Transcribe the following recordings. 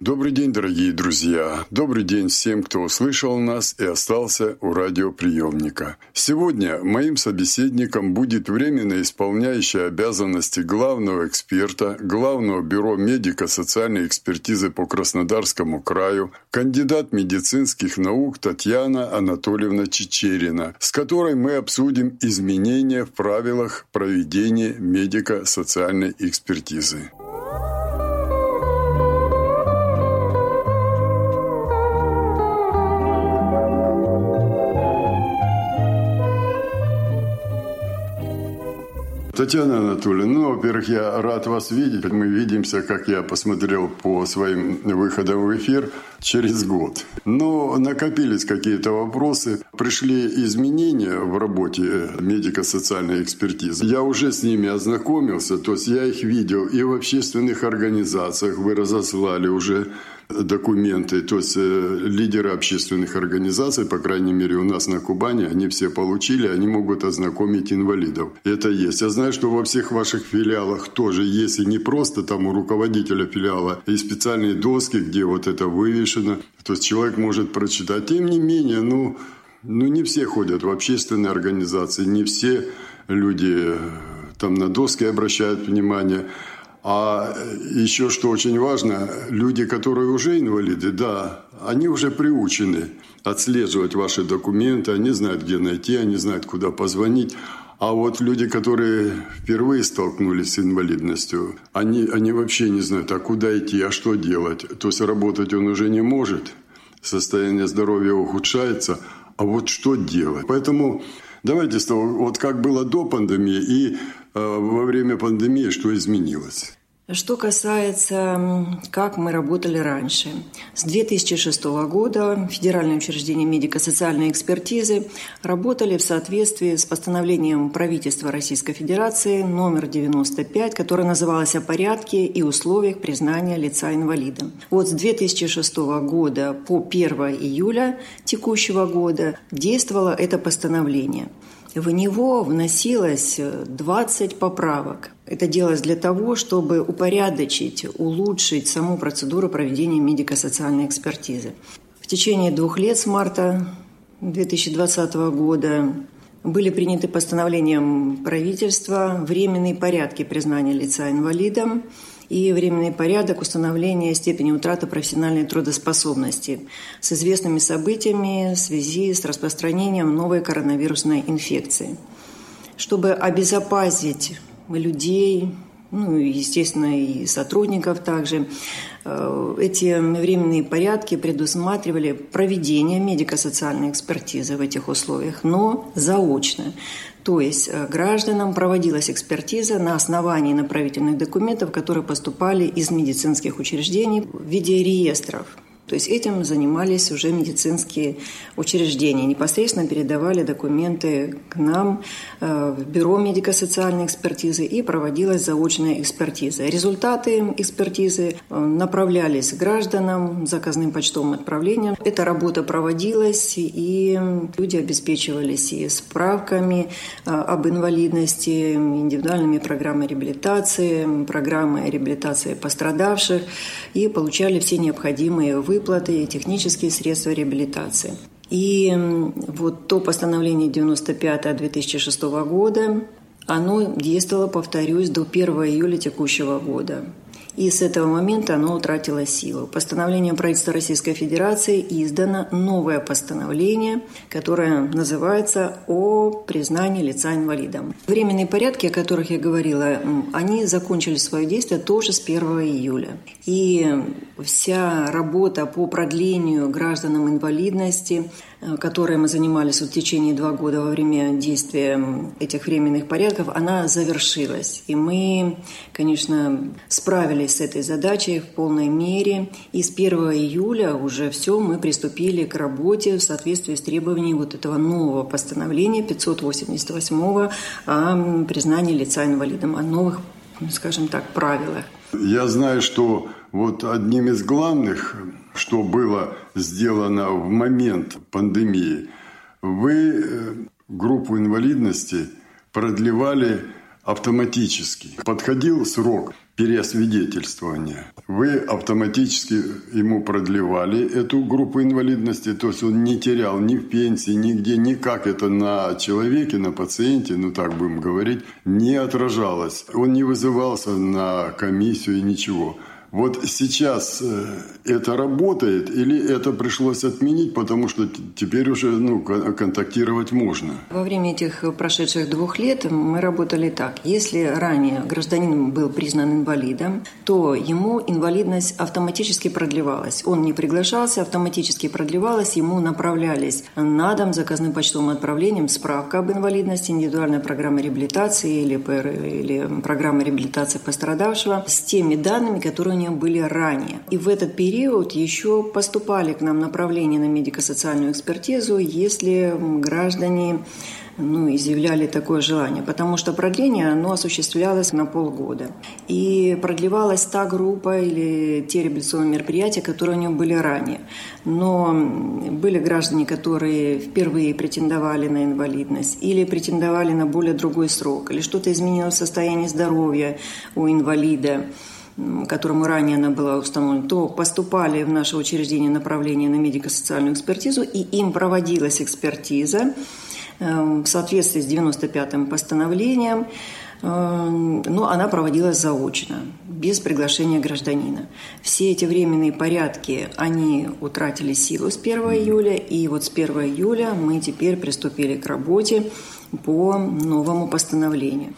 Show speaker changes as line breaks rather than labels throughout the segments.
Добрый день, дорогие друзья! Добрый день всем, кто услышал нас и остался у радиоприемника. Сегодня моим собеседником будет временно исполняющий обязанности главного эксперта Главного бюро медико-социальной экспертизы по Краснодарскому краю, кандидат медицинских наук Татьяна Анатольевна Чечерина, с которой мы обсудим изменения в правилах проведения медико-социальной экспертизы. Татьяна Анатольевна, ну, во-первых, я рад вас видеть. Мы видимся, как я посмотрел по своим выходам в эфир, через год. Но накопились какие-то вопросы, пришли изменения в работе медико-социальной экспертизы. Я уже с ними ознакомился, то есть я их видел и в общественных организациях, вы разослали уже документы, то есть э, лидеры общественных организаций, по крайней мере у нас на Кубани, они все получили, они могут ознакомить инвалидов. Это есть. Я знаю, что во всех ваших филиалах тоже есть, и не просто там у руководителя филиала, и специальные доски, где вот это вывешено. То есть человек может прочитать. Тем не менее, ну, ну не все ходят в общественные организации, не все люди э, там на доски обращают внимание. А еще что очень важно, люди, которые уже инвалиды, да, они уже приучены отслеживать ваши документы, они знают, где найти, они знают, куда позвонить. А вот люди, которые впервые столкнулись с инвалидностью, они, они вообще не знают, а куда идти, а что делать. То есть работать он уже не может, состояние здоровья ухудшается, а вот что делать. Поэтому давайте с того, вот как было до пандемии и э, во время пандемии, что изменилось.
Что касается, как мы работали раньше. С 2006 года Федеральное учреждение медико-социальной экспертизы работали в соответствии с постановлением правительства Российской Федерации номер 95, которое называлось «О порядке и условиях признания лица инвалидом». Вот с 2006 года по 1 июля текущего года действовало это постановление – в него вносилось 20 поправок. Это делалось для того, чтобы упорядочить, улучшить саму процедуру проведения медико-социальной экспертизы. В течение двух лет с марта 2020 года были приняты постановлением правительства временные порядки признания лица инвалидом – и временный порядок установления степени утраты профессиональной трудоспособности с известными событиями в связи с распространением новой коронавирусной инфекции. Чтобы обезопасить людей, ну, естественно, и сотрудников также. Э, эти временные порядки предусматривали проведение медико-социальной экспертизы в этих условиях, но заочно. То есть э, гражданам проводилась экспертиза на основании направительных документов, которые поступали из медицинских учреждений в виде реестров. То есть этим занимались уже медицинские учреждения. Непосредственно передавали документы к нам э, в Бюро медико-социальной экспертизы и проводилась заочная экспертиза. Результаты экспертизы э, направлялись гражданам заказным почтовым отправлением. Эта работа проводилась, и люди обеспечивались и справками э, об инвалидности, индивидуальными программами реабилитации, программой реабилитации пострадавших и получали все необходимые выплаты выплаты и технические средства реабилитации. И вот то постановление 95-2006 года, оно действовало, повторюсь, до 1 июля текущего года. И с этого момента оно утратило силу. Постановлением правительства Российской Федерации издано новое постановление, которое называется «О признании лица инвалидом». Временные порядки, о которых я говорила, они закончили свое действие тоже с 1 июля. И вся работа по продлению гражданам инвалидности которой мы занимались вот в течение два года во время действия этих временных порядков, она завершилась. И мы, конечно, справились с этой задачей в полной мере. И с 1 июля уже все, мы приступили к работе в соответствии с требованиями вот этого нового постановления 588 о признании лица инвалидом, о новых, скажем так, правилах.
Я знаю, что вот одним из главных, что было сделано в момент пандемии, вы э, группу инвалидности продлевали автоматически. Подходил срок переосвидетельствования. Вы автоматически ему продлевали эту группу инвалидности, то есть он не терял ни в пенсии, нигде, никак это на человеке, на пациенте, ну так будем говорить, не отражалось. Он не вызывался на комиссию и ничего. Вот сейчас э, это работает или это пришлось отменить, потому что теперь уже ну, контактировать можно?
Во время этих прошедших двух лет мы работали так. Если ранее гражданин был признан инвалидом, то ему инвалидность автоматически продлевалась. Он не приглашался, автоматически продлевалась, ему направлялись на дом заказным почтовым отправлением справка об инвалидности, индивидуальная программа реабилитации или, или программа реабилитации пострадавшего с теми данными, которые направления были ранее. И в этот период еще поступали к нам направления на медико-социальную экспертизу, если граждане ну, изъявляли такое желание, потому что продление, оно осуществлялось на полгода. И продлевалась та группа или те реабилитационные мероприятия, которые у него были ранее. Но были граждане, которые впервые претендовали на инвалидность или претендовали на более другой срок, или что-то изменилось в состоянии здоровья у инвалида которому ранее она была установлена, то поступали в наше учреждение направления на медико-социальную экспертизу, и им проводилась экспертиза эм, в соответствии с 95-м постановлением, эм, но она проводилась заочно, без приглашения гражданина. Все эти временные порядки, они утратили силу с 1 июля, и вот с 1 июля мы теперь приступили к работе по новому постановлению.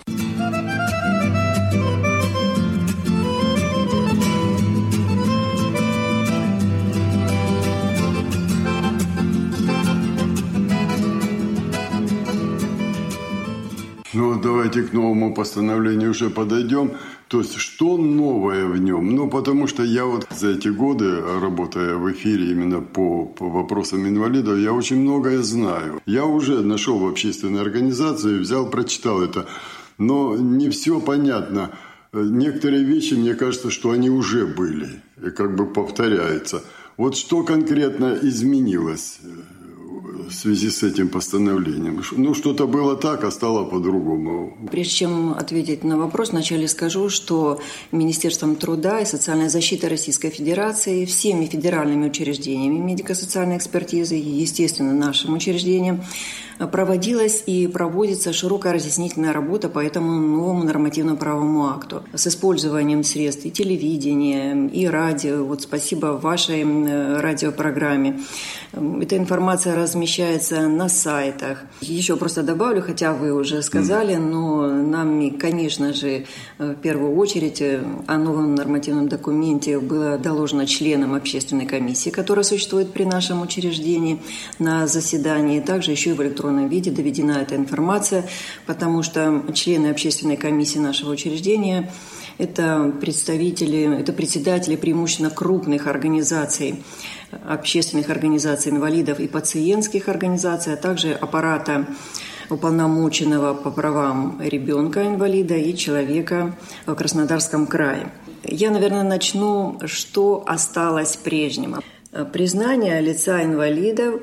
Давайте к новому постановлению уже подойдем. То есть, что новое в нем? Ну, потому что я вот за эти годы, работая в эфире именно по, по вопросам инвалидов, я очень многое знаю. Я уже нашел в общественной организации, взял, прочитал это. Но не все понятно. Некоторые вещи, мне кажется, что они уже были и как бы повторяются. Вот что конкретно изменилось в связи с этим постановлением? Ну, что-то было так, а стало по-другому.
Прежде чем ответить на вопрос, вначале скажу, что Министерством труда и социальной защиты Российской Федерации, всеми федеральными учреждениями медико-социальной экспертизы, естественно, нашим учреждением, проводилась и проводится широкая разъяснительная работа по этому новому нормативно правовому акту с использованием средств и телевидения, и радио. Вот спасибо вашей радиопрограмме. Эта информация размещается на сайтах. Еще просто добавлю, хотя вы уже сказали, но нам, конечно же, в первую очередь о новом нормативном документе было доложено членам общественной комиссии, которая существует при нашем учреждении на заседании. Также еще и в электронном виде доведена эта информация, потому что члены общественной комиссии нашего учреждения – это представители, это председатели преимущественно крупных организаций, общественных организаций инвалидов и пациентских организаций, а также аппарата уполномоченного по правам ребенка-инвалида и человека в Краснодарском крае. Я, наверное, начну, что осталось прежним. Признание лица инвалида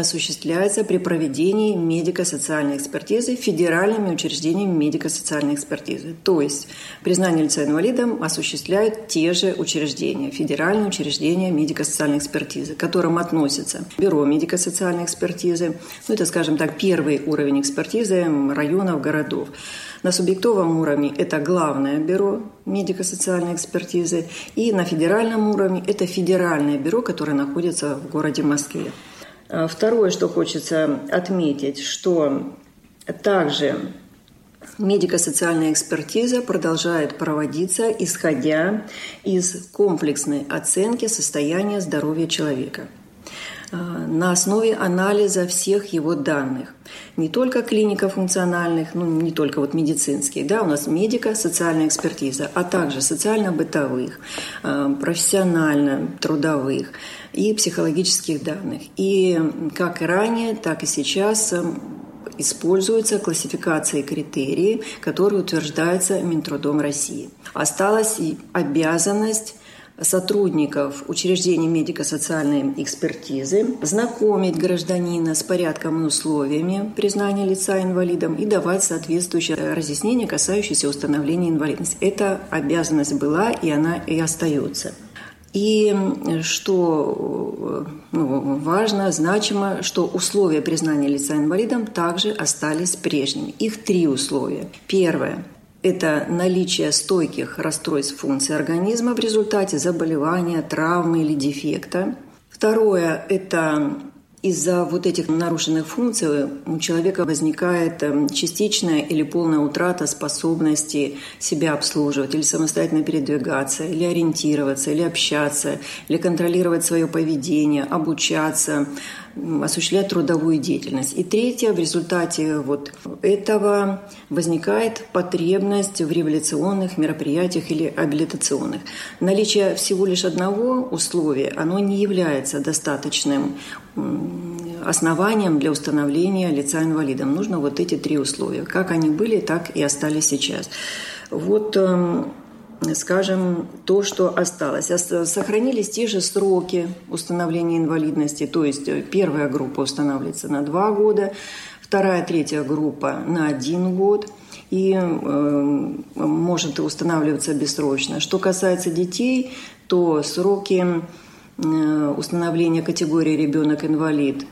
осуществляется при проведении медико-социальной экспертизы федеральными учреждениями медико-социальной экспертизы. То есть признание лица инвалидом осуществляют те же учреждения, федеральные учреждения медико-социальной экспертизы, к которым относятся Бюро медико-социальной экспертизы, ну это, скажем так, первый уровень экспертизы районов, городов. На субъектовом уровне это главное бюро медико-социальной экспертизы, и на федеральном уровне это федеральное бюро, которое находится в городе Москве. А второе, что хочется отметить, что также медико-социальная экспертиза продолжает проводиться, исходя из комплексной оценки состояния здоровья человека. На основе анализа всех его данных. Не только клинико-функциональных, ну не только вот медицинских, да, у нас медико-социальная экспертиза, а также социально-бытовых, профессионально-трудовых и психологических данных. И как и ранее, так и сейчас используются классификации критерии, которые утверждаются Минтрудом России. Осталась и обязанность сотрудников учреждений медико-социальной экспертизы, знакомить гражданина с порядком и условиями признания лица инвалидом и давать соответствующие разъяснения, касающиеся установления инвалидности. Эта обязанность была, и она и остается. И что ну, важно, значимо, что условия признания лица инвалидом также остались прежними. Их три условия. Первое – это наличие стойких расстройств функций организма в результате заболевания, травмы или дефекта. Второе – это из-за вот этих нарушенных функций у человека возникает эм, частичная или полная утрата способности себя обслуживать, или самостоятельно передвигаться, или ориентироваться, или общаться, или контролировать свое поведение, обучаться, осуществлять трудовую деятельность. И третье, в результате вот этого возникает потребность в революционных мероприятиях или абилитационных. Наличие всего лишь одного условия, оно не является достаточным основанием для установления лица инвалидом. Нужно вот эти три условия. Как они были, так и остались сейчас. Вот эм, скажем, то, что осталось. Сохранились те же сроки установления инвалидности, то есть э, первая группа устанавливается на два года, вторая, третья группа на один год и э, может устанавливаться бессрочно. Что касается детей, то сроки э, установления категории ребенок-инвалид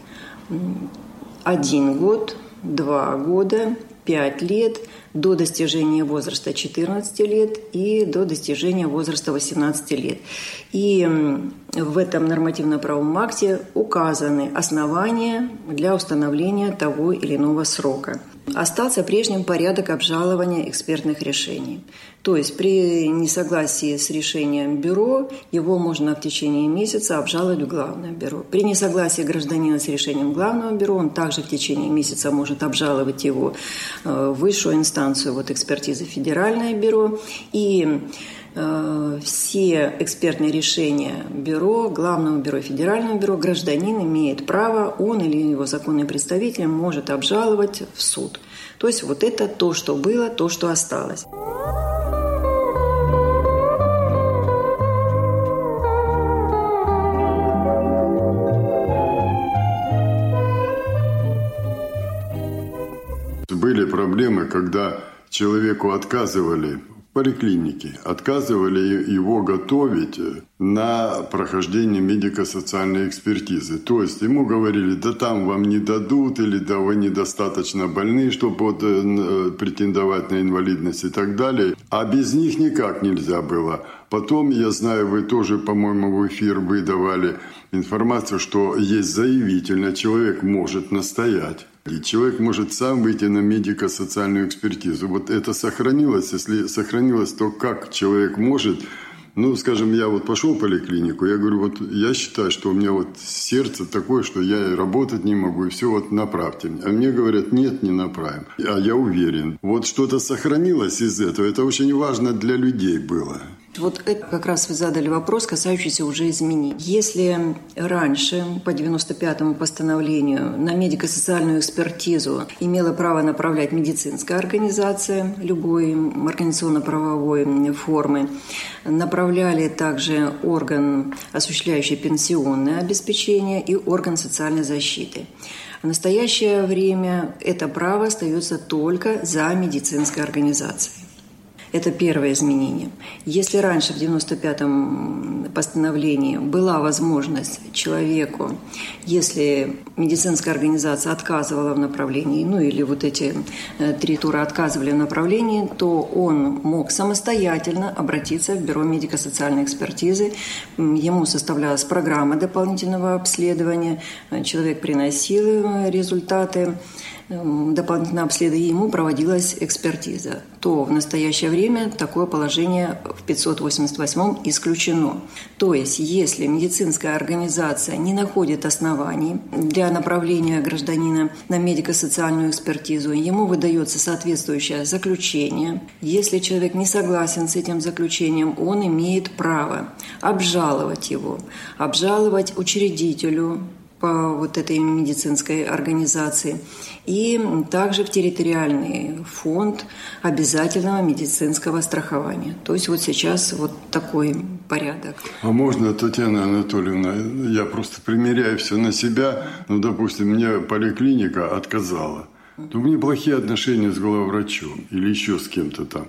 один год, два года, пять лет – до достижения возраста 14 лет и до достижения возраста 18 лет. И в этом нормативно-правовом акте указаны основания для установления того или иного срока. Остался прежним порядок обжалования экспертных решений. То есть при несогласии с решением бюро его можно в течение месяца обжаловать в главное бюро. При несогласии гражданина с решением главного бюро он также в течение месяца может обжаловать его э, в высшую инстанцию вот экспертизы федеральное бюро. И Э, все экспертные решения бюро, главного бюро, федерального бюро, гражданин имеет право, он или его законный представитель может обжаловать в суд. То есть вот это то, что было, то, что осталось.
Проблемы, когда человеку отказывали поликлиники отказывали его готовить на прохождение медико-социальной экспертизы. То есть ему говорили, да там вам не дадут, или да вы недостаточно больны, чтобы вот, э, претендовать на инвалидность и так далее. А без них никак нельзя было. Потом, я знаю, вы тоже, по-моему, в эфир выдавали информацию, что есть заявительно, человек может настоять и человек может сам выйти на медико-социальную экспертизу. Вот это сохранилось. Если сохранилось, то как человек может ну, скажем, я вот пошел в поликлинику, я говорю, вот я считаю, что у меня вот сердце такое, что я работать не могу, и все, вот направьте меня. А мне говорят, нет, не направим. А я уверен. Вот что-то сохранилось из этого. Это очень важно для людей было.
Вот это как раз вы задали вопрос, касающийся уже изменений. Если раньше, по 95-му постановлению, на медико-социальную экспертизу имела право направлять медицинская организация любой организационно-правовой формы, направляли также орган, осуществляющий пенсионное обеспечение и орган социальной защиты. В настоящее время это право остается только за медицинской организацией. Это первое изменение. Если раньше в 95-м постановлении была возможность человеку, если медицинская организация отказывала в направлении, ну или вот эти э, три тура отказывали в направлении, то он мог самостоятельно обратиться в Бюро медико-социальной экспертизы. Ему составлялась программа дополнительного обследования, человек приносил э, результаты эм, дополнительное обследование, ему проводилась экспертиза, то в настоящее время такое положение в 588 исключено. То есть, если медицинская организация не находит оснований для направления гражданина на медико-социальную экспертизу, ему выдается соответствующее заключение. Если человек не согласен с этим заключением, он имеет право обжаловать его, обжаловать учредителю по вот этой медицинской организации и также в территориальный фонд обязательного медицинского страхования. То есть вот сейчас вот такой порядок.
А можно, Татьяна Анатольевна, я просто примеряю все на себя, ну, допустим, мне поликлиника отказала. То у меня плохие отношения с главврачом или еще с кем-то там.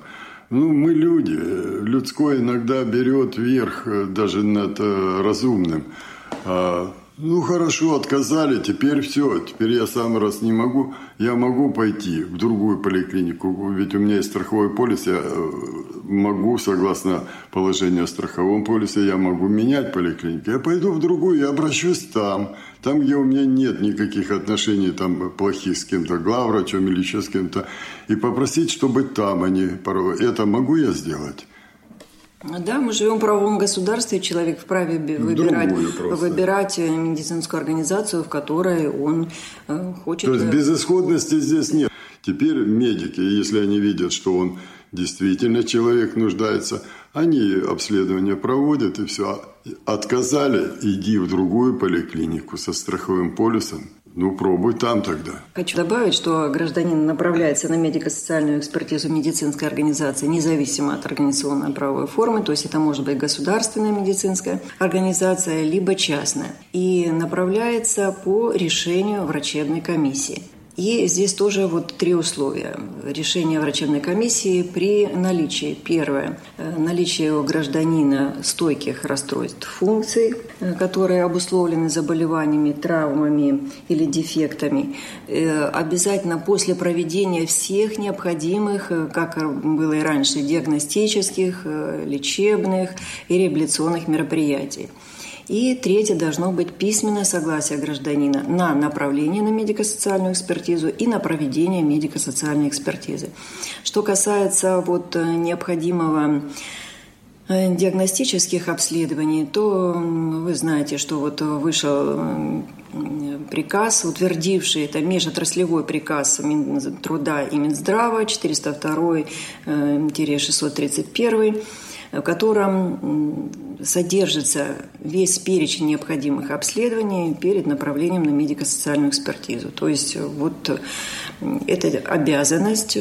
Ну, мы люди. Людское иногда берет верх э, даже над э, разумным. Ну хорошо, отказали, теперь все, теперь я сам раз не могу, я могу пойти в другую поликлинику, ведь у меня есть страховой полис, я э, могу, согласно положению о страховом полисе, я могу менять поликлинику. Я пойду в другую, я обращусь там, там, где у меня нет никаких отношений там плохих с кем-то, главврачом или еще с кем-то, и попросить, чтобы там они, это могу я сделать?
Да, мы живем в правовом государстве, человек вправе выбирать, выбирать э, медицинскую организацию, в которой он э, хочет...
То есть безысходности здесь нет. Теперь медики, если они видят, что он действительно человек нуждается, они обследование проводят и все. Отказали, иди в другую поликлинику со страховым полисом, ну, пробуй там тогда.
Хочу добавить, что гражданин направляется на медико-социальную экспертизу медицинской организации, независимо от организационной правовой формы, то есть это может быть государственная медицинская организация, либо частная, и направляется по решению врачебной комиссии. И здесь тоже вот три условия. Решение врачебной комиссии при наличии. Первое. Э, наличие у гражданина стойких расстройств функций, э, которые обусловлены заболеваниями, травмами или дефектами. Э, обязательно после проведения всех необходимых, как было и раньше, диагностических, лечебных и реабилитационных мероприятий. И третье должно быть письменное согласие гражданина на направление на медико-социальную экспертизу и на проведение медико-социальной экспертизы. Что касается вот э, необходимого э, диагностических обследований, то вы знаете, что вот вышел приказ, утвердивший, это межотраслевой приказ труда и Минздрава 402-631, в котором содержится весь перечень необходимых обследований перед направлением на медико-социальную экспертизу. То есть вот это обязанность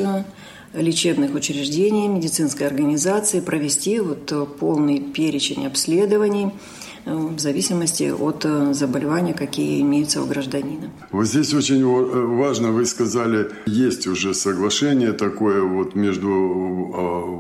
лечебных учреждений, медицинской организации провести вот полный перечень обследований – Э, в зависимости от э, заболевания, какие имеются у гражданина.
Вот здесь очень э, важно, вы сказали, есть уже соглашение такое вот между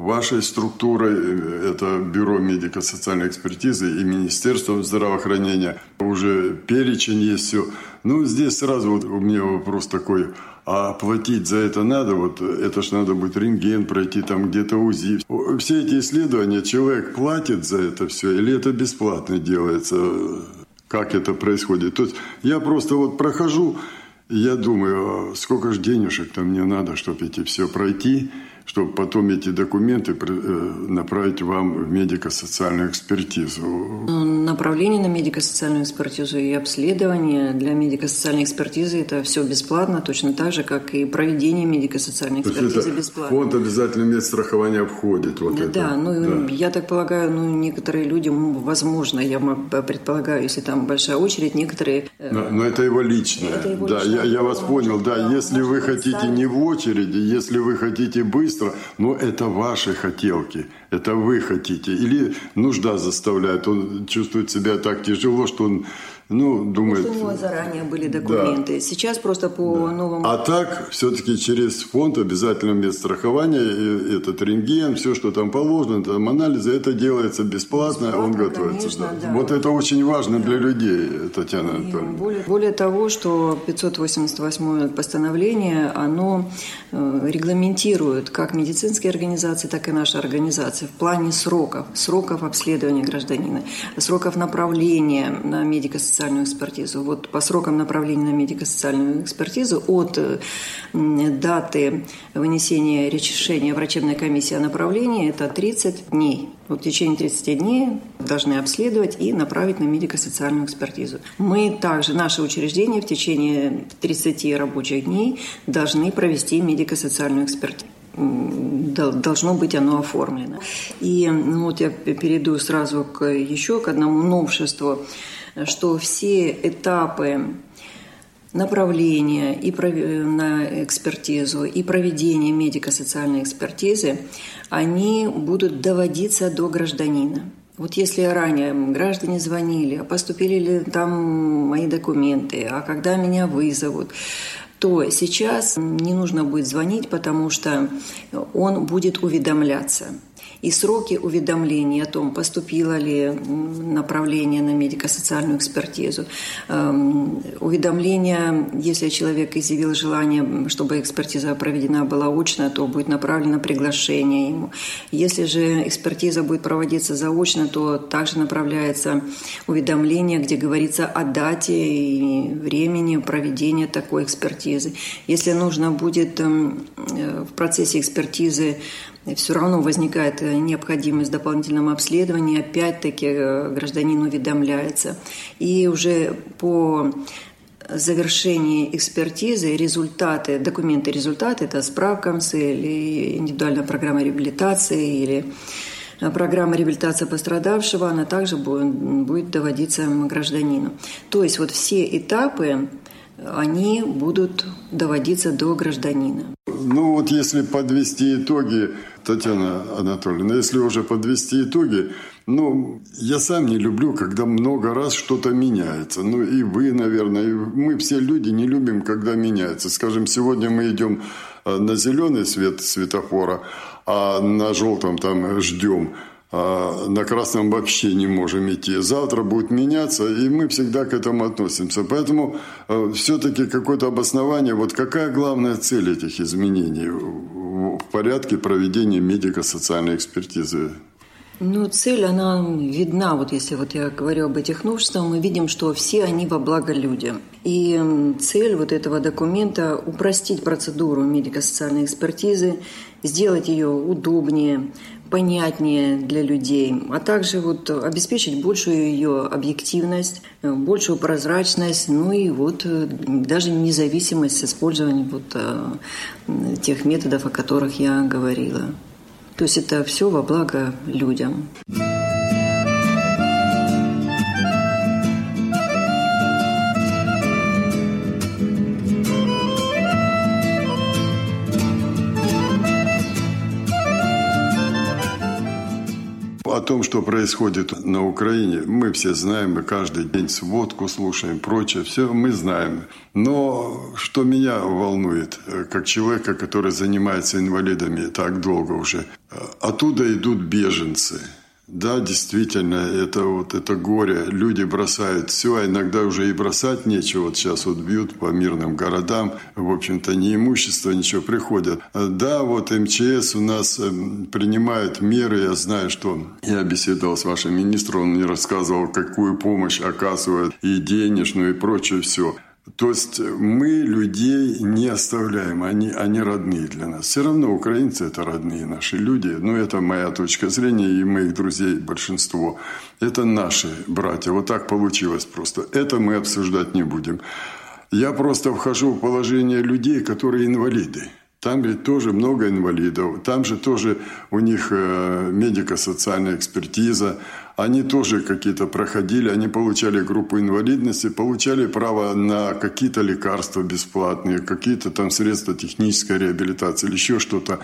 вашей структурой, это Бюро медико-социальной экспертизы и Министерством здравоохранения. Уже перечень есть все. Ну, здесь сразу вот у меня вопрос такой, а платить за это надо, вот это ж надо будет рентген пройти, там где-то УЗИ. Все эти исследования, человек платит за это все или это бесплатно делается? Как это происходит? То есть я просто вот прохожу, я думаю, а сколько же денежек там мне надо, чтобы эти все пройти – чтобы потом эти документы э, направить вам в медико-социальную экспертизу.
Направление на медико-социальную экспертизу и обследование для медико-социальной экспертизы – это все бесплатно, точно так же, как и проведение медико-социальной экспертизы бесплатно.
Фонд обязательно медстрахования обходит вот
да,
это.
Да, ну да. я так полагаю, ну некоторые люди, возможно, я предполагаю, если там большая очередь, некоторые…
Э, но, но это его личное. Это его да, личное. Я, я вас понял, да, да если вы хотите не в очереди, если вы хотите быстро, быстро, но это ваши хотелки, это вы хотите. Или нужда заставляет, он чувствует себя так тяжело, что он ну, думает...
Может, у него заранее были документы. Да. Сейчас просто по да. новому...
А так, все-таки через фонд обязательно медстрахования, этот рентген, все, что там положено, там анализы, это делается бесплатно, бесплатно он готовится. Конечно, да. Да. Вот это очень важно да. для людей, Татьяна Анатольевна.
Более, более того, что 588 постановление, оно э, регламентирует как медицинские организации, так и наши организации в плане сроков, сроков обследования гражданина, сроков направления на медико-социальную экспертизу. Вот по срокам направления на медико-социальную экспертизу от даты вынесения решения врачебной комиссии о направлении это 30 дней. Вот в течение 30 дней должны обследовать и направить на медико-социальную экспертизу. Мы также, наше учреждение в течение 30 рабочих дней должны провести медико-социальную экспертизу должно быть оно оформлено. И ну, вот я перейду сразу к еще к одному новшеству, что все этапы направления и на экспертизу и проведение медико-социальной экспертизы, они будут доводиться до гражданина. Вот если ранее граждане звонили, а поступили ли там мои документы, а когда меня вызовут, то сейчас не нужно будет звонить, потому что он будет уведомляться и сроки уведомления о том, поступило ли направление на медико-социальную экспертизу. Эм, уведомление, если человек изъявил желание, чтобы экспертиза проведена была очно, то будет направлено приглашение ему. Если же экспертиза будет проводиться заочно, то также направляется уведомление, где говорится о дате и времени проведения такой экспертизы. Если нужно будет эм, э, в процессе экспертизы все равно возникает э, необходимость дополнительного обследования, опять-таки э, гражданин уведомляется. И уже по завершении экспертизы результаты, документы результаты, это справка МС или индивидуальная программа реабилитации или э, программа реабилитации пострадавшего, она также будет, будет доводиться гражданину. То есть вот все этапы, они будут доводиться до гражданина.
Ну вот если подвести итоги, Татьяна Анатольевна, если уже подвести итоги, ну, я сам не люблю, когда много раз что-то меняется. Ну, и вы, наверное, и мы все люди не любим, когда меняется. Скажем, сегодня мы идем э, на зеленый свет светофора, а на желтом там ждем а на красном вообще не можем идти. Завтра будет меняться, и мы всегда к этому относимся. Поэтому э, все-таки какое-то обоснование, вот какая главная цель этих изменений в порядке проведения медико-социальной экспертизы?
Ну, цель, она видна, вот если вот я говорю об этих новшествах, мы видим, что все они во благо людям. И цель вот этого документа – упростить процедуру медико-социальной экспертизы, сделать ее удобнее, понятнее для людей, а также вот обеспечить большую ее объективность, э, большую прозрачность, ну и вот э, даже независимость с использованием вот э, тех методов, о которых я говорила. То есть это все во благо людям.
Том, что происходит на Украине, мы все знаем, мы каждый день сводку слушаем, прочее, все мы знаем. Но что меня волнует, э, как человека, который занимается инвалидами так долго уже, э, оттуда идут беженцы – да, действительно, это вот это горе. Люди бросают все, а иногда уже и бросать нечего. Вот сейчас вот бьют по мирным городам, в общем-то, ни имущество, ничего приходят. Да, вот МЧС у нас эм, принимает меры. Я знаю, что я беседовал с вашим министром, он мне рассказывал, какую помощь оказывают и денежную, и прочее все. То есть мы людей не оставляем, они, они родные для нас. Все равно украинцы – это родные наши люди. Но это моя точка зрения и моих друзей большинство. Это наши братья. Вот так получилось просто. Это мы обсуждать не будем. Я просто вхожу в положение людей, которые инвалиды. Там ведь тоже много инвалидов, там же тоже у них э, медико-социальная экспертиза, они тоже какие-то проходили, они получали группу инвалидности, получали право на какие-то лекарства бесплатные, какие-то там средства технической реабилитации или еще что-то.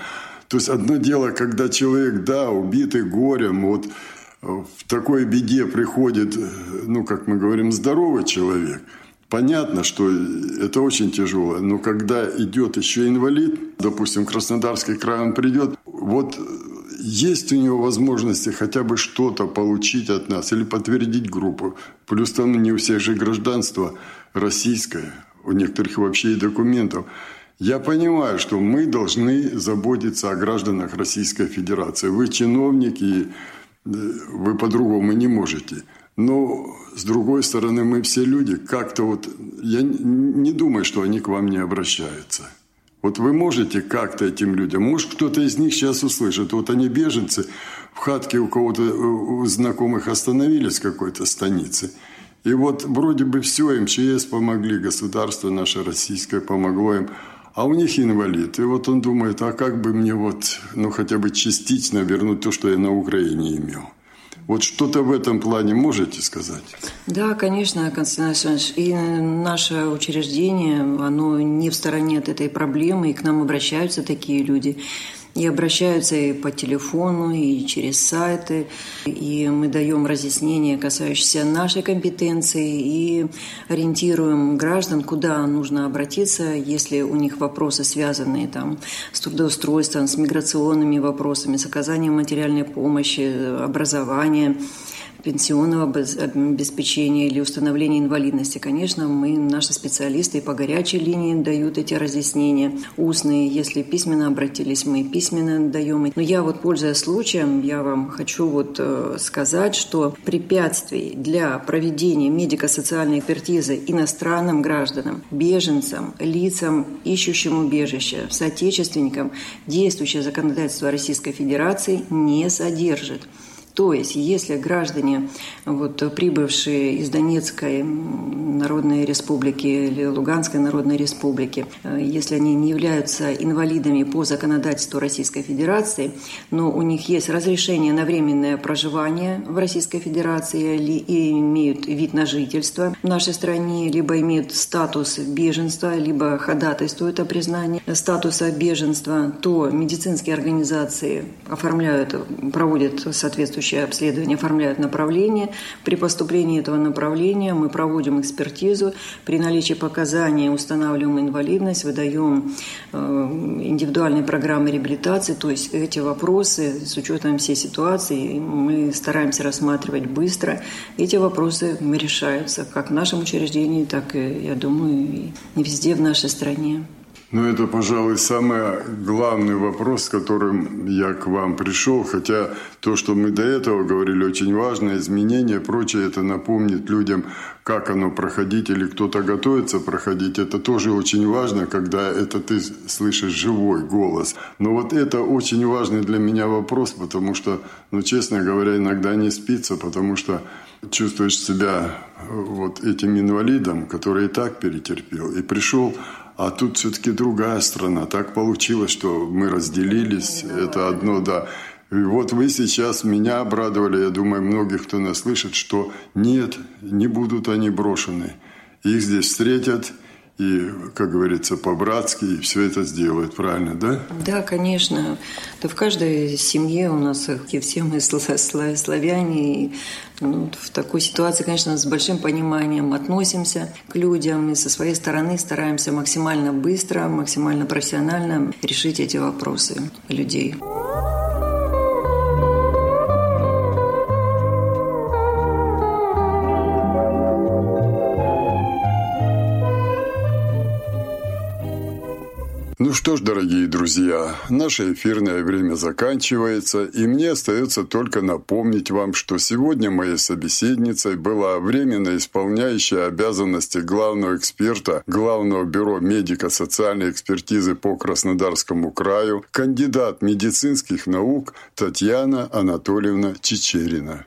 То есть одно дело, когда человек, да, убитый горем, вот э, в такой беде приходит, э, ну, как мы говорим, здоровый человек – Понятно, что это очень тяжело, но когда идет еще инвалид, допустим, Краснодарский край он придет, вот есть у него возможности хотя бы что-то получить от нас или подтвердить группу. Плюс там не у всех же гражданство российское, у некоторых вообще и документов. Я понимаю, что мы должны заботиться о гражданах Российской Федерации. Вы чиновники, вы по-другому не можете. Но, с другой стороны, мы все люди. Как-то вот... Я не думаю, что они к вам не обращаются. Вот вы можете как-то этим людям, может, кто-то из них сейчас услышит, вот они беженцы, в хатке у кого-то, у знакомых остановились какой-то станице. И вот вроде бы все, МЧС помогли, государство наше российское помогло им, а у них инвалид. И вот он думает, а как бы мне вот, ну, хотя бы частично вернуть то, что я на Украине имел. Вот что-то в этом плане можете сказать?
Да, конечно, Константин Александрович. И наше учреждение, оно не в стороне от этой проблемы, и к нам обращаются такие люди. И обращаются и по телефону, и через сайты. И мы даем разъяснения, касающиеся нашей компетенции, и ориентируем граждан, куда нужно обратиться, если у них вопросы, связанные там, с трудоустройством, с миграционными вопросами, с оказанием материальной помощи, образования пенсионного обеспечения или установления инвалидности. Конечно, мы, наши специалисты по горячей линии дают эти разъяснения устные. Если письменно обратились, мы письменно даем. Но я вот, пользуясь случаем, я вам хочу вот э, сказать, что препятствий для проведения медико-социальной экспертизы иностранным гражданам, беженцам, лицам, ищущим убежище, соотечественникам действующее законодательство Российской Федерации не содержит. То есть, если граждане, вот, прибывшие из Донецкой Народной Республики или Луганской Народной Республики, э, если они не являются инвалидами по законодательству Российской Федерации, но у них есть разрешение на временное проживание в Российской Федерации и имеют вид на жительство в нашей стране, либо имеют статус беженства, либо ходатайствуют о признании статуса беженства, то медицинские организации оформляют, проводят соответствующие соответствующее обследование, оформляют направление. При поступлении этого направления мы проводим экспертизу. При наличии показаний устанавливаем инвалидность, выдаем э, индивидуальные программы реабилитации. То есть эти вопросы с учетом всей ситуации мы стараемся рассматривать быстро. Эти вопросы решаются как в нашем учреждении, так и, я думаю, и везде в нашей стране.
Ну, это, пожалуй, самый главный вопрос, с которым я к вам пришел. Хотя то, что мы до этого говорили, очень важно, изменения, прочее, это напомнит людям, как оно проходить, или кто-то готовится проходить. Это тоже очень важно, когда это ты слышишь живой голос. Но вот это очень важный для меня вопрос, потому что, ну, честно говоря, иногда не спится, потому что чувствуешь себя вот этим инвалидом, который и так перетерпел, и пришел а тут все-таки другая страна. Так получилось, что мы разделились. Это одно, да. И вот вы сейчас меня обрадовали, я думаю, многих, кто нас слышит, что нет, не будут они брошены. Их здесь встретят – и, как говорится, по-братски, и все это сделают, правильно, да?
Да, конечно. Да в каждой семье у нас и все мы славяне, и ну, в такой ситуации, конечно, с большим пониманием относимся к людям и со своей стороны стараемся максимально быстро, максимально профессионально решить эти вопросы людей.
Что ж, дорогие друзья, наше эфирное время заканчивается, и мне остается только напомнить вам, что сегодня моей собеседницей была временно исполняющая обязанности главного эксперта Главного бюро медико-социальной экспертизы по Краснодарскому краю, кандидат медицинских наук Татьяна Анатольевна Чечерина.